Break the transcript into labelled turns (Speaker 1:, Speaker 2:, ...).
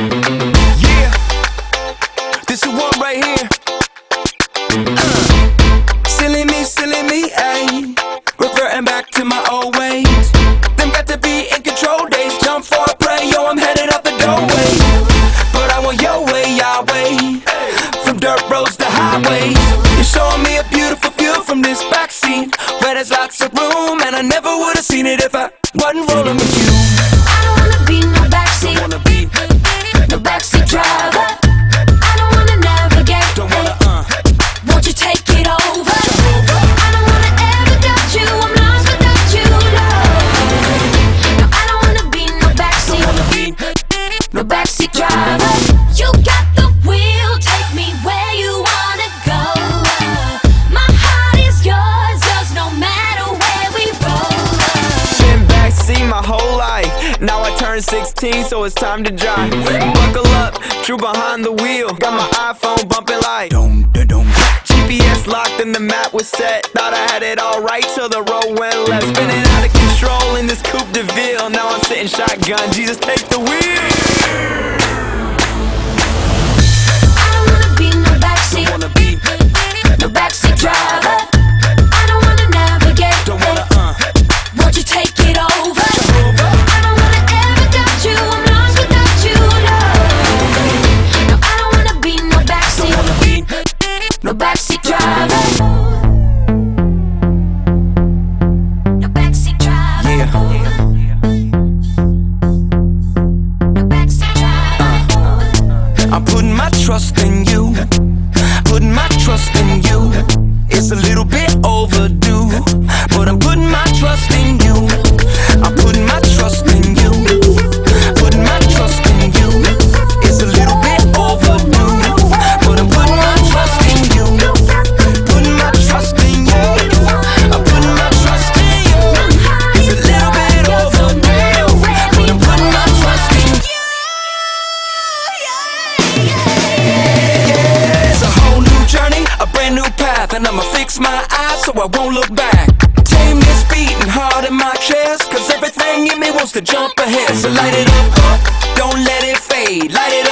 Speaker 1: Yeah, this is one right here. Me, me. Reverting back to my old ways. Them got to be in control days. Jump for a yo, I'm headed up the doorway. But I want your way, Yahweh. From dirt roads to highways. You're showing me a beautiful view from this backseat. Where there's lots of room, and I never would have seen it if I wasn't rolling with you. Now I turn 16, so it's time to drive. Buckle up, true behind the wheel. Got my iPhone bumping like. GPS locked and the map was set. Thought I had it all right till the road went left. Spinning out of control in this Coupe de Ville. Now I'm sitting shotgun. Jesus, take the wheel. Trust in you. Putting my trust in you. It's a little bit overdue, brand new path, and I'ma fix my eyes so I won't look back. Tame this beating hard in my chest, cause everything in me wants to jump ahead. So light it up, up, don't let it fade. Light it up,